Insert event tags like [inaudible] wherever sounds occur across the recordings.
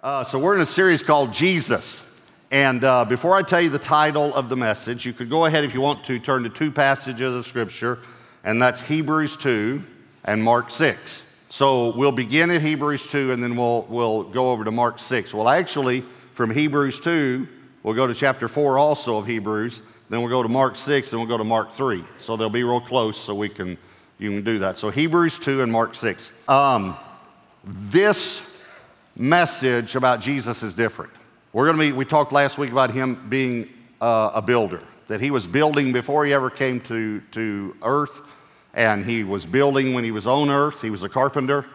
Uh, so, we're in a series called Jesus. And uh, before I tell you the title of the message, you could go ahead if you want to turn to two passages of Scripture, and that's Hebrews 2 and Mark 6. So, we'll begin at Hebrews 2 and then we'll, we'll go over to Mark 6. Well, actually, from Hebrews 2, we'll go to chapter 4 also of Hebrews, then we'll go to Mark 6, then we'll go to Mark 3. So, they'll be real close so we can, you can do that. So, Hebrews 2 and Mark 6. Um, this message about Jesus is different. We're going to be, we talked last week about him being uh, a builder, that he was building before he ever came to, to earth, and he was building when he was on earth. He was a carpenter,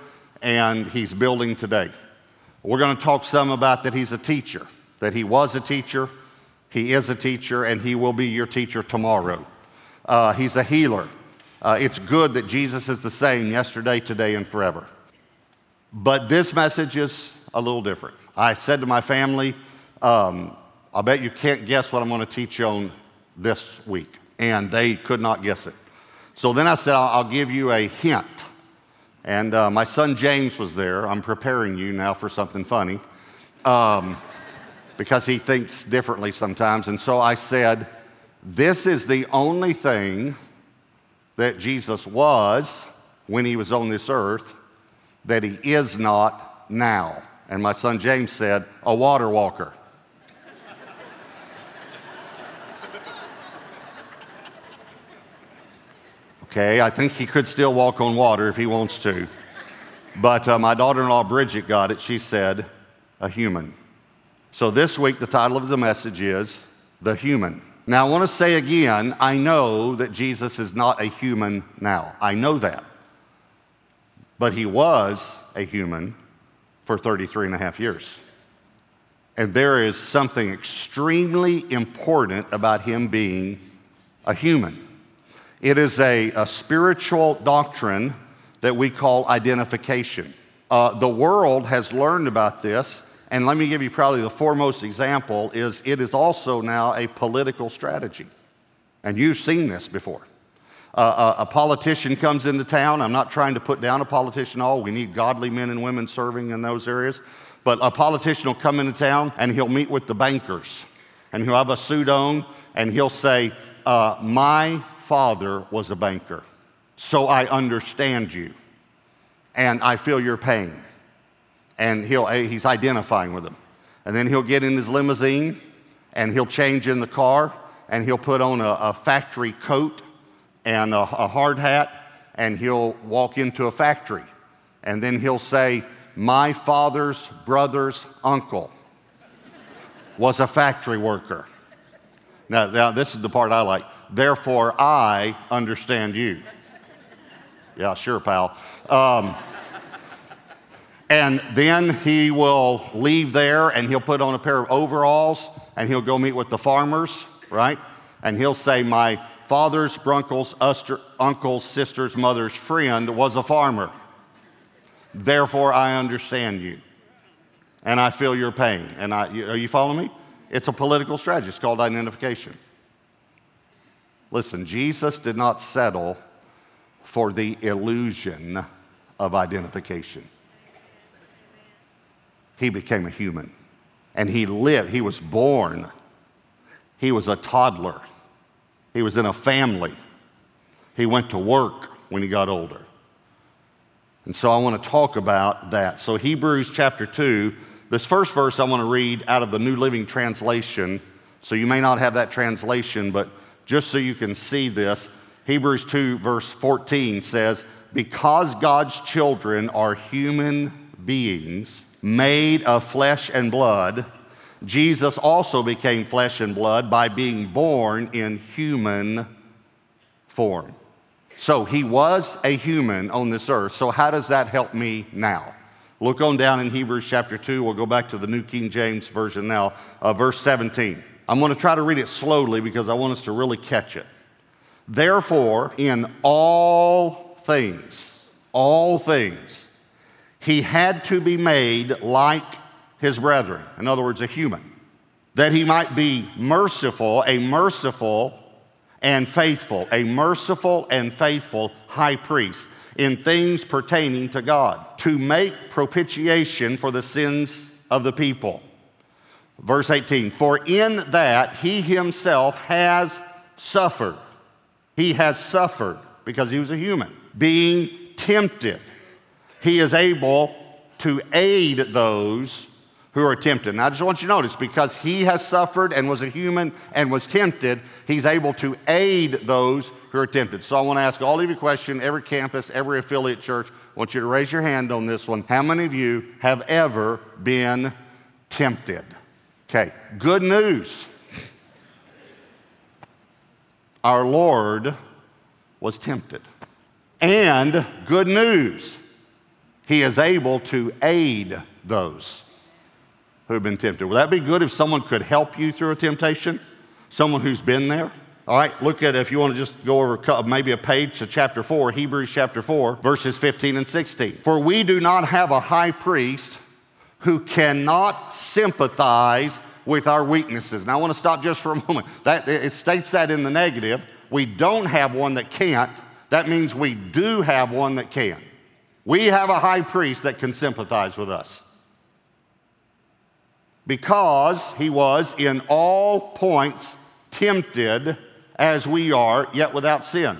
and he's building today. We're going to talk some about that he's a teacher, that he was a teacher, he is a teacher, and he will be your teacher tomorrow. Uh, he's a healer. Uh, it's good that Jesus is the same yesterday, today, and forever. But this message is a little different. I said to my family, um, I bet you can't guess what I'm going to teach you on this week. And they could not guess it. So then I said, I'll, I'll give you a hint. And uh, my son James was there. I'm preparing you now for something funny um, because he thinks differently sometimes. And so I said, This is the only thing that Jesus was when he was on this earth that he is not now. And my son James said, A water walker. okay, I think he could still walk on water if he wants to. But uh, my daughter in law Bridget got it. She said, A human. So this week, the title of the message is The Human. Now, I want to say again, I know that Jesus is not a human now. I know that. But he was a human for 33 and a half years. And there is something extremely important about him being a human. It is a, a spiritual doctrine that we call identification. Uh, the world has learned about this, and let me give you probably the foremost example is it is also now a political strategy. And you've seen this before. A, a, politician comes into town. I'm not trying to put down a politician all. We need godly men and women serving in those areas. But a politician will come into town and he'll meet with the bankers. And he'll have a suit on and he'll say, uh, My father was a banker, so I understand you. And I feel your pain. And he'll, he's identifying with them. And then he'll get in his limousine and he'll change in the car and he'll put on a, a factory coat and a, a hard hat, and he'll walk into a factory. And then he'll say, My father's brother's uncle was a factory worker. Now, now, this is the part I like. Therefore, I understand you. Yeah, sure, pal. Um, and then he will leave there and he'll put on a pair of overalls and he'll go meet with the farmers, right? And he'll say, My father's, uncle's, uncle's, sister's, mother's friend was a farmer. Therefore, I understand you. And I feel your pain. And I, are you following me? It's a political strategy. It's called identification. Listen, Jesus did not settle for the illusion of identification. He became a human. And he lived, he was born. He was a toddler. He was in a family. He went to work when he got older. And so I want to talk about that. So, Hebrews chapter 2, this first verse I want to read out of the New Living Translation. So, you may not have that translation, but just so you can see this, Hebrews 2, verse 14 says, Because God's children are human beings made of flesh and blood, Jesus also became flesh and blood by being born in human form. So he was a human on this earth. So, how does that help me now? Look on down in Hebrews chapter 2. We'll go back to the New King James Version now, uh, verse 17. I'm going to try to read it slowly because I want us to really catch it. Therefore, in all things, all things, he had to be made like his brethren, in other words, a human, that he might be merciful, a merciful and faithful, a merciful and faithful high priest in things pertaining to God, to make propitiation for the sins of the people. Verse 18 For in that he himself has suffered. He has suffered because he was a human. Being tempted, he is able to aid those who are tempted. Now, I just want you to notice because he has suffered and was a human and was tempted, he's able to aid those who are tempted. So I want to ask all of you a question, every campus, every affiliate church. I want you to raise your hand on this one. How many of you have ever been tempted? Okay, good news. Our Lord was tempted. And good news, He is able to aid those who have been tempted. Would that be good if someone could help you through a temptation? Someone who's been there? All right, look at if you want to just go over maybe a page to chapter 4, Hebrews chapter 4, verses 15 and 16. For we do not have a high priest who cannot sympathize with our weaknesses. Now, I want to stop just for a [laughs] moment. That, it states that in the negative. We don't have one that can't. That means we do have one that can. We have a high priest that can sympathize with us because he was in all points tempted as we are, yet without sin.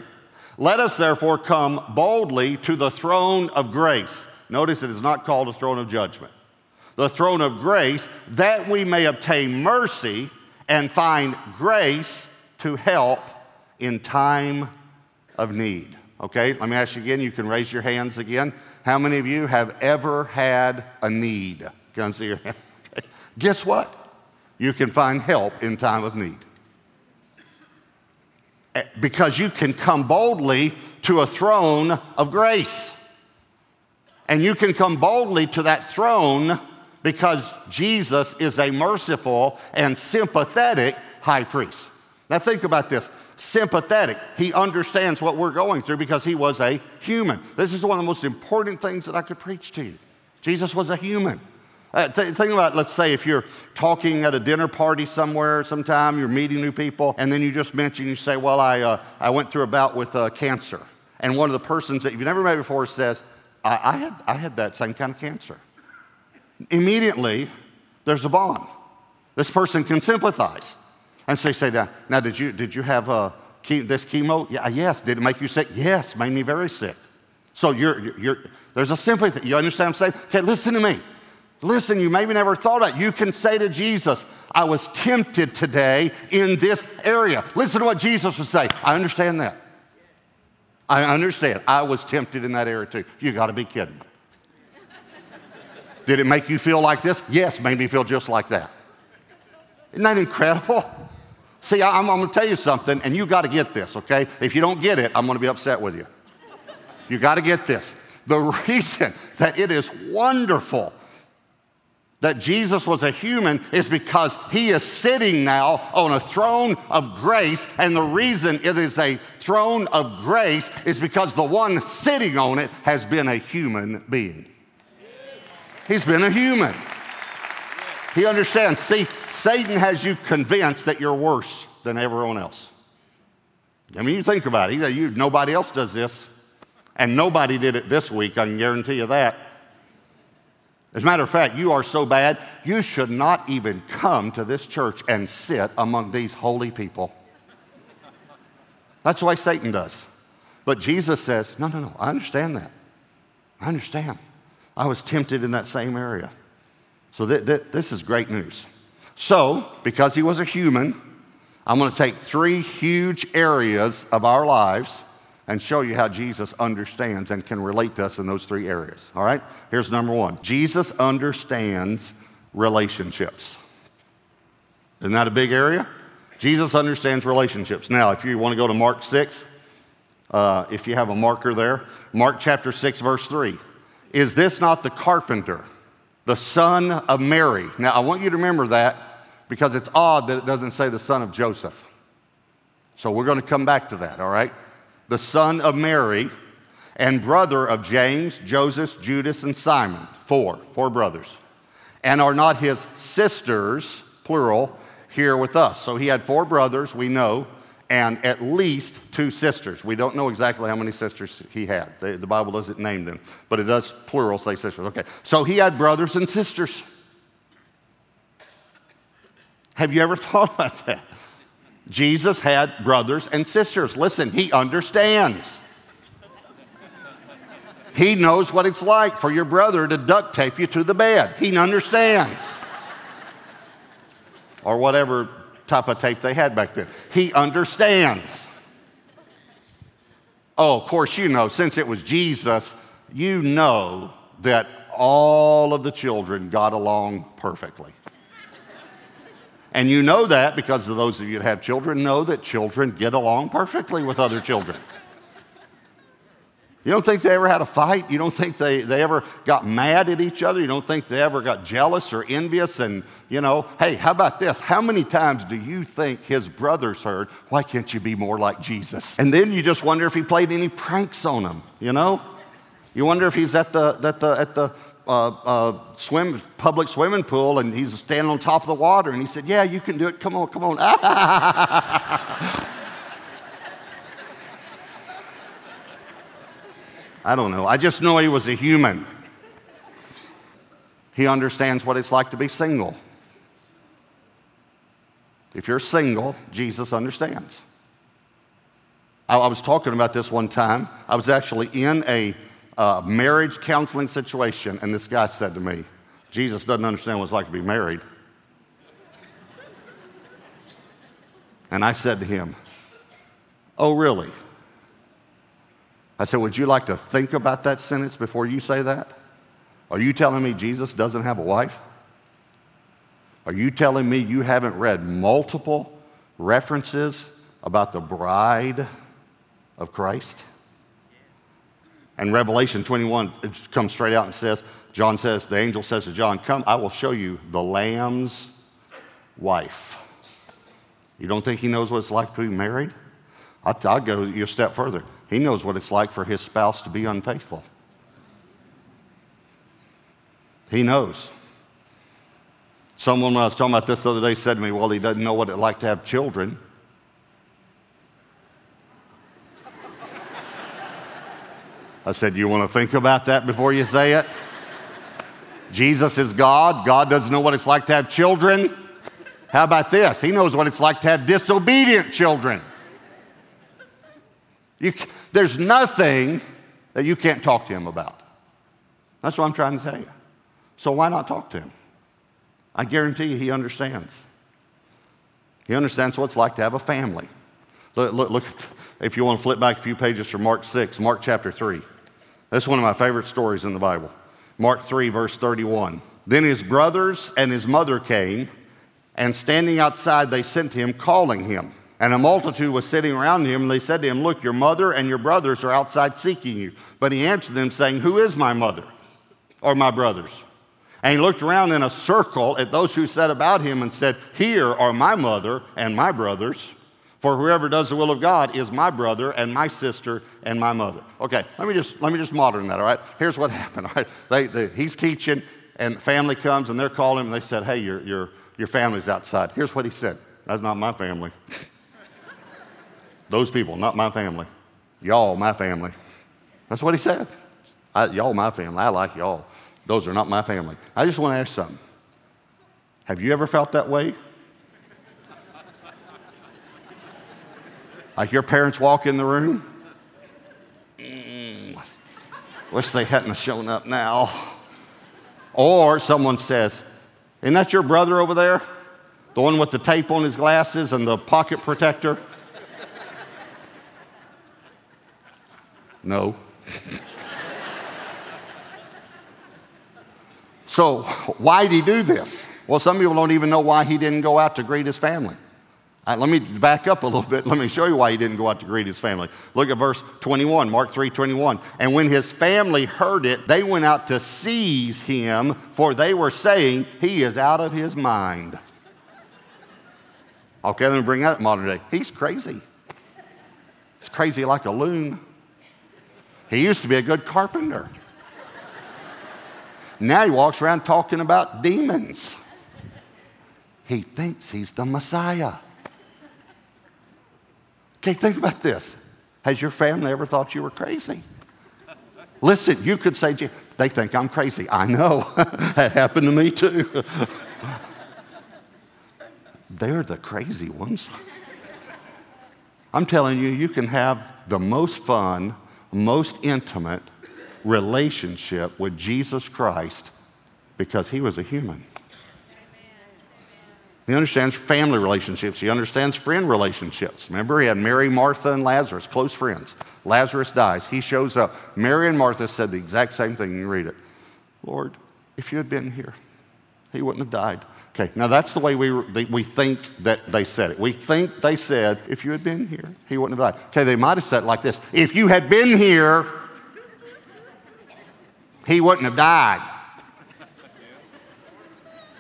Let us therefore come boldly to the throne of grace. Notice it is not called a throne of judgment. The throne of grace, that we may obtain mercy and find grace to help in time of need. Okay, let me ask you again. You can raise your hands again. How many of you have ever had a need? Can I see your hand? Guess what? You can find help in time of need. Eh, because you can come boldly to a throne of grace. And you can come boldly to that throne because Jesus is a merciful and sympathetic high priest. Now, think about this sympathetic. He understands what we're going through because he was a human. This is one of the most important things that I could preach to you. Jesus was a human. Uh, th- think about, let's say, if you're talking at a dinner party somewhere sometime, you're meeting new people, and then you just mention, you say, Well, I, uh, I went through a bout with uh, cancer. And one of the persons that you've never met before says, I, I, had, I had that same kind of cancer. Immediately, there's a bond. This person can sympathize. And so you say, Now, now did, you, did you have uh, this chemo? Yeah, yes. Did it make you sick? Yes, made me very sick. So you're, you're, you're there's a sympathy. You understand what I'm saying? Okay, listen to me. Listen, you maybe never thought about it. You can say to Jesus, I was tempted today in this area. Listen to what Jesus would say. I understand that. I understand. I was tempted in that area too. You got to be kidding. Did it make you feel like this? Yes, made me feel just like that. Isn't that incredible? See, I'm, I'm going to tell you something, and you got to get this, okay? If you don't get it, I'm going to be upset with you. You got to get this. The reason that it is wonderful that Jesus was a human is because he is sitting now on a throne of grace. And the reason it is a throne of grace is because the one sitting on it has been a human being. He's been a human. He understands. See, Satan has you convinced that you're worse than everyone else. I mean, you think about it. You, nobody else does this. And nobody did it this week, I can guarantee you that. As a matter of fact, you are so bad, you should not even come to this church and sit among these holy people. That's way Satan does. But Jesus says, No, no, no, I understand that. I understand. I was tempted in that same area. So th- th- this is great news. So, because he was a human, I'm going to take three huge areas of our lives and show you how Jesus understands and can relate to us in those three areas. All right? Here's number one Jesus understands relationships. Isn't that a big area? Jesus understands relationships. Now, if you want to go to Mark 6, uh, if you have a marker there, Mark chapter 6, verse 3. Is this not the carpenter, the son of Mary? Now, I want you to remember that because it's odd that it doesn't say the son of Joseph. So we're going to come back to that, all right? The son of Mary, and brother of James, Joseph, Judas, and Simon. Four, four brothers. And are not his sisters, plural, here with us. So he had four brothers, we know, and at least two sisters. We don't know exactly how many sisters he had. The, the Bible doesn't name them, but it does plural say sisters. Okay. So he had brothers and sisters. Have you ever [laughs] thought about that? Jesus had brothers and sisters. Listen, he understands. He knows what it's like for your brother to duct tape you to the bed. He understands. or whatever type of tape they had back then. He understands. Oh, of course, you know, since it was Jesus, you know that all of the children got along perfectly. And you know that because of those of you that have children know that children get along perfectly with other children. You don't think they ever had a fight? You don't think they, they ever got mad at each other? You don't think they ever got jealous or envious? And, you know, hey, how about this? How many times do you think his brothers heard, why can't you be more like Jesus? And then you just wonder if he played any pranks on them, you know? You wonder if he's at the, at the, at the uh, swim, public swimming pool and he's standing on top of the water and he said, Yeah, you can do it. Come on, come on. [laughs] I don't know. I just know he was a human. He understands what it's like to be single. If you're single, Jesus understands. I, I was talking about this one time. I was actually in a uh, marriage counseling situation, and this guy said to me, Jesus doesn't understand what it's like to be married. And I said to him, Oh, really? I said, Would you like to think about that sentence before you say that? Are you telling me Jesus doesn't have a wife? Are you telling me you haven't read multiple references about the bride of Christ? And Revelation 21 comes straight out and says, John says, the angel says to John, Come, I will show you the Lamb's wife. You don't think he knows what it's like to be married? I'll, go a step further. He knows what it's like for his spouse to be unfaithful. He knows. Someone, when I was talking about this the other day, said to me, Well, he doesn't know what it's like to have children. I said, You want to think about that before you say it? Jesus is God. God doesn't know what it's like to have children. How about this? He knows what it's like to have disobedient children. You, there's nothing that you can't talk to him about. That's what I'm trying to tell you. So why not talk to him? I guarantee you he understands. He understands what it's like to have a family. Look, look, look if you want to flip back a few pages from Mark 6, Mark chapter 3. That's one of my favorite stories in the Bible. Mark 3, verse 31. Then his brothers and his mother came, and standing outside, they sent him, calling him. And a multitude was sitting around him, and they said to him, Look, your mother and your brothers are outside seeking you. But he answered them, saying, Who is my mother or my brothers? And he looked around in a circle at those who sat about him and said, Here are my mother and my brothers. For whoever does the will of God is my brother and my sister and my mother. Okay, let me just let me just modern that. All right, here's what [laughs] happened. All right, they, they, he's teaching, and family comes and they're calling him, and they said, "Hey, your your your family's outside." Here's what he said. That's not my family. Those people, not my family. Y'all, my family. That's what he said. I, y'all, my family. I like y'all. Those are not my family. I just want to ask something. Have you ever felt that way? Like your parents walk in the room? Mm, wish they hadn't shown up now. Or someone says, Isn't that your brother over there? The one with the tape on his glasses and the pocket protector? No. so, why did he do this? Well, some people don't even know why he didn't go out to greet his family. Right, let me back up a little bit. Let me show you why he didn't go out to greet his family. Look at verse 21, Mark 3 21. And when his family heard it, they went out to seize him, for they were saying, He is out of his mind. Okay, let me bring that up modern day. He's crazy. He's crazy like a loon. He used to be a good carpenter. Now he walks around talking about demons. He thinks he's the Messiah. Okay, think about this. Has your family ever thought you were crazy? Listen, you could say, they think I'm crazy. I know. [laughs] that happened to me too. [laughs] they're the crazy ones. I'm telling you, you can have the most fun, most intimate relationship with Jesus Christ because he was a human. He understands family relationships. He understands friend relationships. Remember, he had Mary, Martha, and Lazarus, close friends. Lazarus dies. He shows up. Mary and Martha said the exact same thing. You read it. Lord, if you had been here, he wouldn't have died. Okay, now that's the way we, we think that they said it. We think they said, if you had been here, he wouldn't have died. Okay, they might have said it like this If you had been here, he wouldn't have died.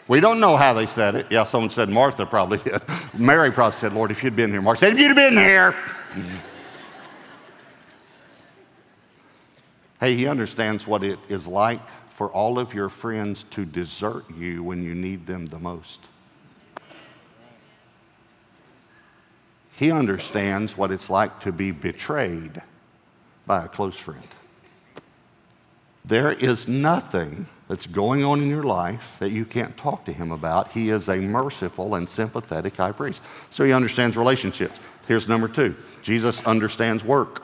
We don't know how they said it. Yeah, someone said Martha probably did. [laughs] Mary probably said, Lord, if you'd been here. Martha said, if you'd have been here. [laughs] hey, he understands what it is like for all of your friends to desert you when you need them the most. He understands what it's like to be betrayed by a close friend. There is nothing that's going on in your life that you can't talk to him about. He is a merciful and sympathetic high priest. So he understands relationships. Here's number two Jesus understands work.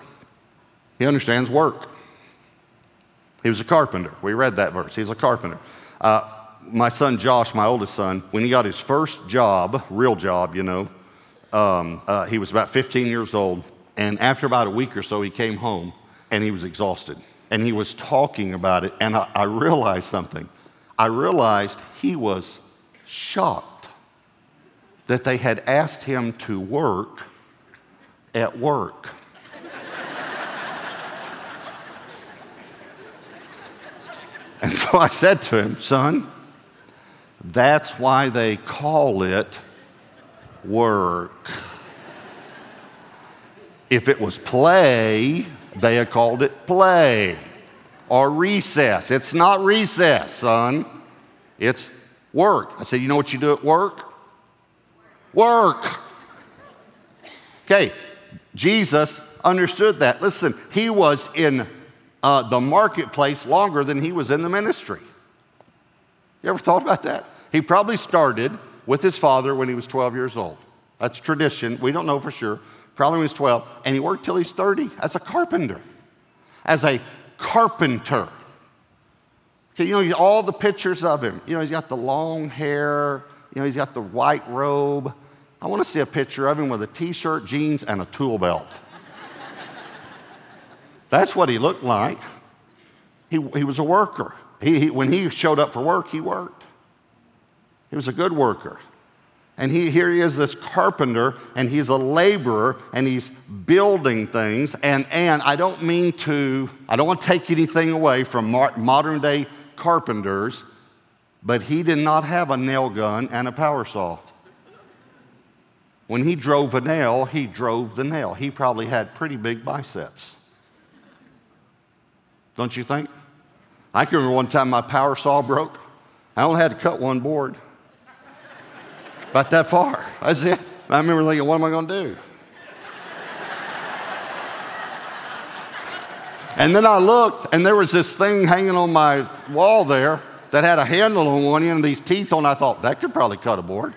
He understands work. He was a carpenter. We read that verse. He's a carpenter. Uh, my son Josh, my oldest son, when he got his first job, real job, you know, um, uh, he was about 15 years old. And after about a week or so, he came home and he was exhausted and he was talking about it, and I, I realized something. I realized he was shocked that they had asked him to work at work. [laughs] and so I said to him, Son, that's why they call it work. If it was play, they had called it play or recess. It's not recess, son. It's work. I said, You know what you do at work? Work. Okay, Jesus understood that. Listen, he was in uh, the marketplace longer than he was in the ministry. You ever thought about that? He probably started with his father when he was 12 years old. That's tradition. We don't know for sure. Probably when he was 12. And he worked till he's 30 as a carpenter. As a carpenter. Okay, you know, all the pictures of him. You know, he's got the long hair, you know, he's got the white robe. I want to see a picture of him with a t shirt, jeans, and a tool belt. That's what he looked like. He, he was a worker. He, he, when he showed up for work, he worked. He was a good worker. And he, here he is, this carpenter, and he's a laborer, and he's building things. And, and I don't mean to, I don't want to take anything away from modern day carpenters, but he did not have a nail gun and a power saw. When he drove a nail, he drove the nail. He probably had pretty big biceps. Don't you think? I can remember one time my power saw broke. I only had to cut one board. About that far. That's it. I remember thinking, what am I going to do? And then I looked, and there was this thing hanging on my wall there that had a handle on one end and these teeth on. I thought, that could probably cut a board.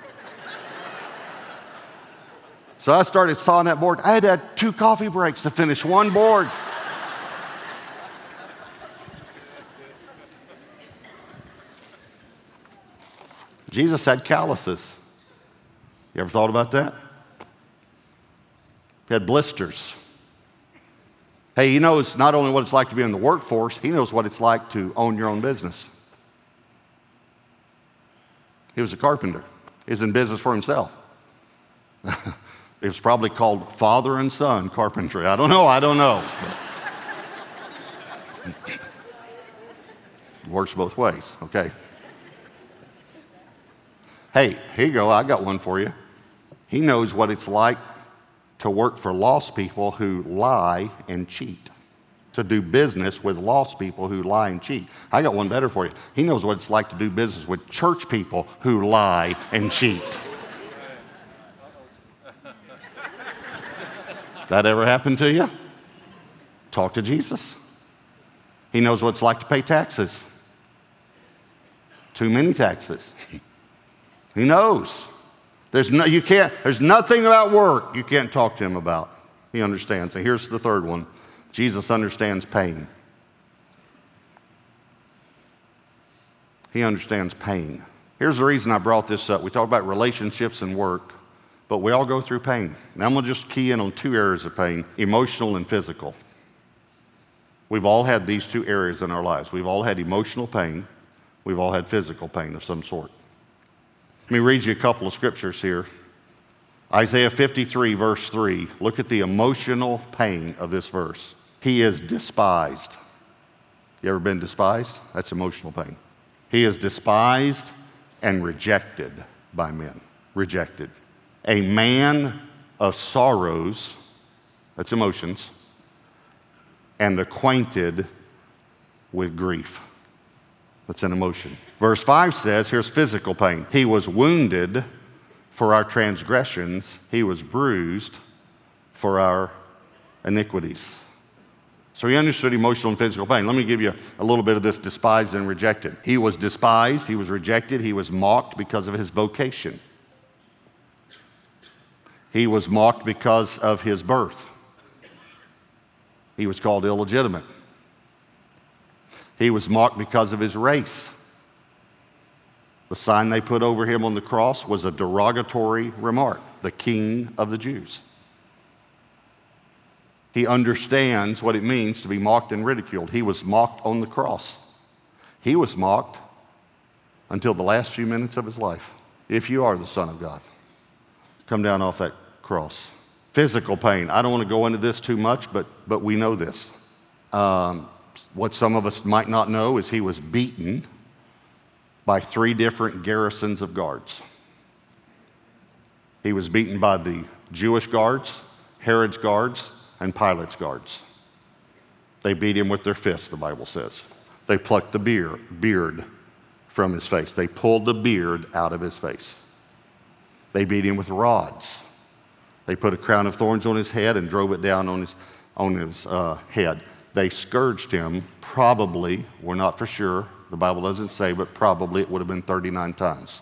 so I started sawing that board. I had have two coffee breaks to finish one board. Jesus had calluses. You ever thought about that? He had blisters. Hey, he knows not only what it's like to be in the workforce, he knows what it's like to own your own business. He was a carpenter, he was in business for himself. [laughs] it was probably called father and son carpentry. I don't know, I don't know. [laughs] works both ways, okay? Hey, here you go, I got one for you. He knows what it's like to work for lost people who lie and cheat, to do business with lost people who lie and cheat. I got one better for you. He knows what it's like to do business with church people who lie and cheat. that ever happened to you? Talk to Jesus. He knows what it's like to pay taxes. Too many taxes. he knows. There's, no, you can't, there's nothing about work you can't talk to him about. He understands. And here's the third one Jesus understands pain. He understands pain. Here's the reason I brought this up. We talk about relationships and work, but we all go through pain. Now I'm going to just key in on two areas of pain emotional and physical. We've all had these two areas in our lives. We've all had emotional pain, we've all had physical pain of some sort. Let me read you a couple of scriptures here. Isaiah 53, verse 3. Look at the emotional pain of this verse. He is despised. You ever been despised? That's emotional pain. He is despised and rejected by men. Rejected. A man of sorrows, that's emotions, and acquainted with grief. That's an emotion. Verse 5 says here's physical pain. He was wounded for our transgressions, he was bruised for our iniquities. So he understood emotional and physical pain. Let me give you a little bit of this despised and rejected. He was despised, he was rejected, he was mocked because of his vocation. He was mocked because of his birth. He was called illegitimate. He was mocked because of his race. The sign they put over him on the cross was a derogatory remark the king of the Jews. He understands what it means to be mocked and ridiculed. He was mocked on the cross. He was mocked until the last few minutes of his life. If you are the Son of God, come down off that cross. Physical pain. I don't want to go into this too much, but, but we know this. Um, what some of us might not know is he was beaten by three different garrisons of guards. He was beaten by the Jewish guards, Herod's guards, and Pilate's guards. They beat him with their fists, the Bible says. They plucked the beard, from his face. They pulled the beard out of his face. They beat him with rods. They put a crown of thorns on his head and drove it down on his, on his uh, head. They scourged him, probably, we're not for sure, the Bible doesn't say, but probably it would have been 39 times.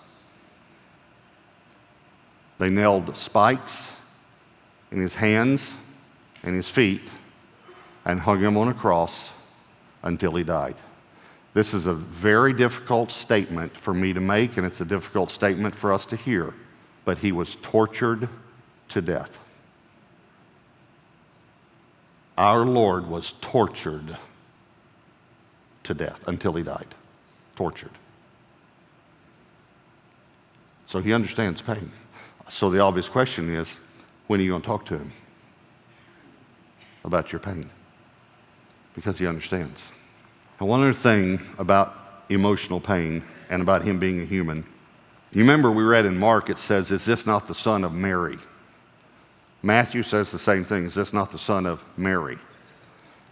They nailed spikes in his hands and his feet and hung him on a cross until he died. This is a very difficult statement for me to make, and it's a difficult statement for us to hear. But he was tortured to death. Our Lord was tortured to death until he died. Tortured. So he understands pain. So the obvious question is when are you going to talk to him? about your pain because he understands. And one other thing about emotional pain and about him being a human. You remember we read in Mark, it says, Is this not the son of Mary? Matthew says the same thing. Is this not the son of Mary?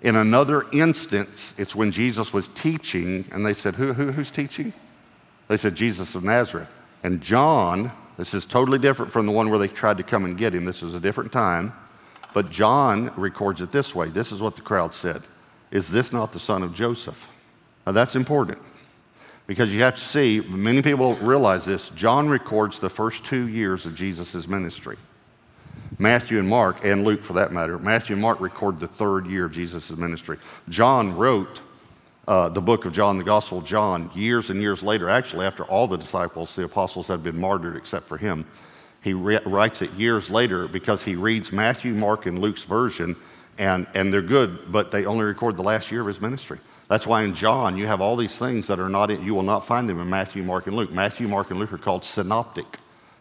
In another instance, it's when Jesus was teaching, and they said, Who, who, Who's teaching? They said, Jesus of Nazareth. And John, this is totally different from the one where they tried to come and get him. This was a different time. But John records it this way this is what the crowd said Is this not the son of Joseph? Now that's important because you have to see, many people don't realize this. John records the first two years of Jesus' ministry. Matthew and Mark, and Luke for that matter, Matthew and Mark record the third year of Jesus' ministry. John wrote uh, the book of John, the Gospel of John, years and years later, actually, after all the disciples, the apostles, had been martyred except for him. He re- writes it years later because he reads Matthew, Mark, and Luke's version, and, and they're good, but they only record the last year of his ministry. That's why in John you have all these things that are not in, you will not find them in Matthew, Mark, and Luke. Matthew, Mark, and Luke are called synoptic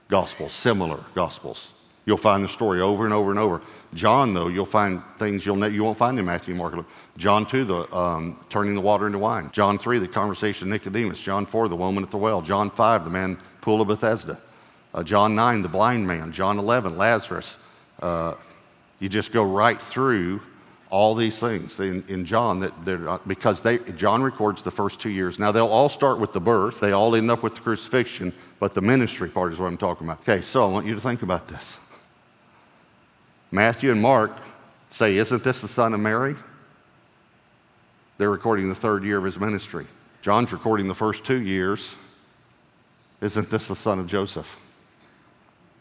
gospels, similar gospels. You'll find the story over and over and over. John, though, you'll find things you'll ne- you won't find in Matthew, Mark, Luke. John 2, the um, turning the water into wine. John 3, the conversation with Nicodemus. John 4, the woman at the well. John 5, the man pool of Bethesda. Uh, John 9, the blind man. John 11, Lazarus. Uh, you just go right through all these things in, in John that they're because they, John records the first two years. Now they'll all start with the birth, they all end up with the crucifixion, but the ministry part is what I'm talking about. Okay, so I want you to think about this. Matthew and Mark say, Isn't this the son of Mary? They're recording the third year of his ministry. John's recording the first two years. Isn't this the son of Joseph?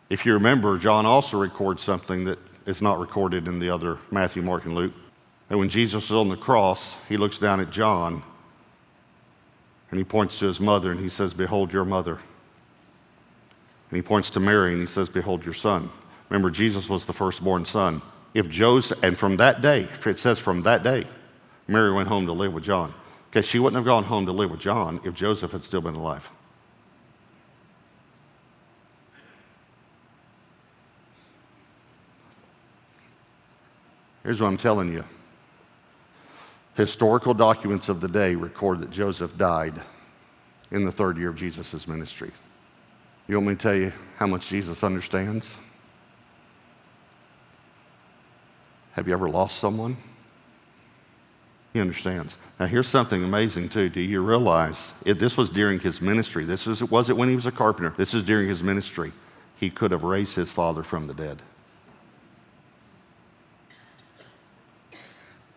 If you remember, John also records something that is not recorded in the other Matthew, Mark, and Luke. And when Jesus is on the cross, he looks down at John and he points to his mother and he says, Behold your mother. And he points to Mary and he says, Behold your son. Remember, Jesus was the firstborn son. If Joseph, and from that day, it says from that day, Mary went home to live with John. Okay, she wouldn't have gone home to live with John if Joseph had still been alive. Here's what I'm telling you historical documents of the day record that Joseph died in the third year of Jesus' ministry. You want me to tell you how much Jesus understands? Have you ever lost someone? He understands. Now, here's something amazing, too. Do you realize it, this was during his ministry? This was, was it when he was a carpenter? This is during his ministry. He could have raised his father from the dead.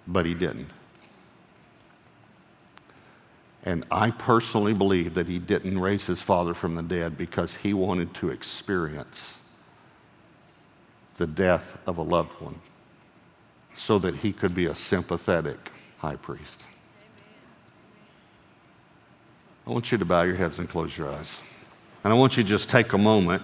But he didn't. And I personally believe that he didn't raise his father from the dead because he wanted to experience the death of a loved one so that he could be a sympathetic high priest. I want you to bow your heads and close your eyes. And I want you to just take a moment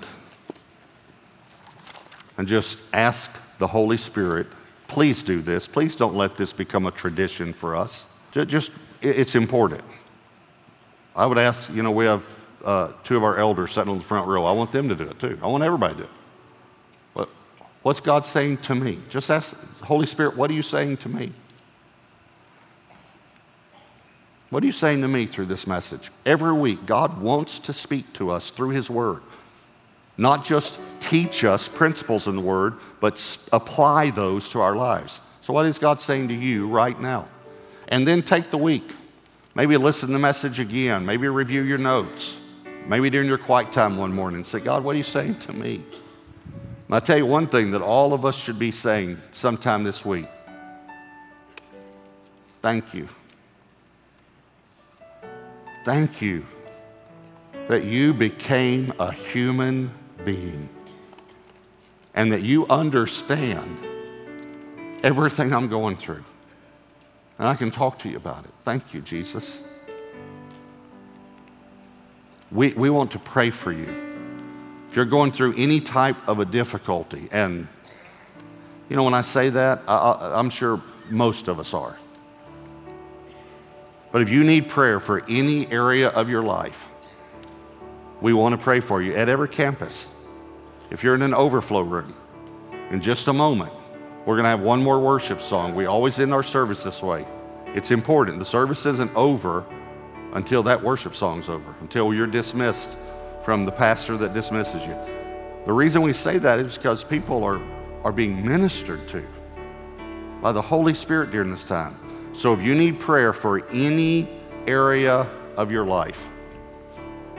and just ask the Holy Spirit, please do this. Please don't let this become a tradition for us. Just, it's important. I would ask, you know, we have uh, two of our elders sitting on the front row. I want them to do it too. I want everybody to do it. What, what's God saying to me? Just ask, Holy Spirit, what are you saying to me? What are you saying to me through this message? Every week, God wants to speak to us through His Word. Not just teach us principles in the Word, but apply those to our lives. So, what is God saying to you right now? And then take the week. Maybe listen to the message again. Maybe review your notes. Maybe during your quiet time one morning, say, God, what are you saying to me? I'll tell you one thing that all of us should be saying sometime this week. Thank you. Thank you that you became a human being and that you understand everything I'm going through. And I can talk to you about it. Thank you, Jesus. We, we want to pray for you. If you're going through any type of a difficulty, and you know, when I say that, I, I'm sure most of us are. But if you need prayer for any area of your life, we want to pray for you at every campus. If you're in an overflow room, in just a moment, we're going to have one more worship song. We always end our service this way. It's important. The service isn't over until that worship song's over, until you're dismissed from the pastor that dismisses you. The reason we say that is because people are, are being ministered to by the Holy Spirit during this time. So if you need prayer for any area of your life,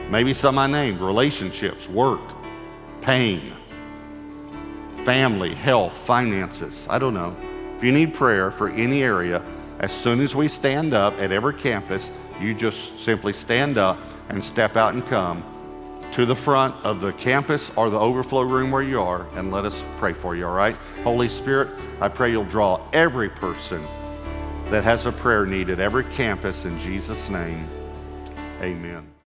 maybe some I named relationships, work, pain, family, health, finances, I don't know. If you need prayer for any area, as soon as we stand up at every campus, you just simply stand up and step out and come to the front of the campus or the overflow room where you are and let us pray for you, all right? Holy Spirit, I pray you'll draw every person that has a prayer need at every campus in Jesus' name. Amen.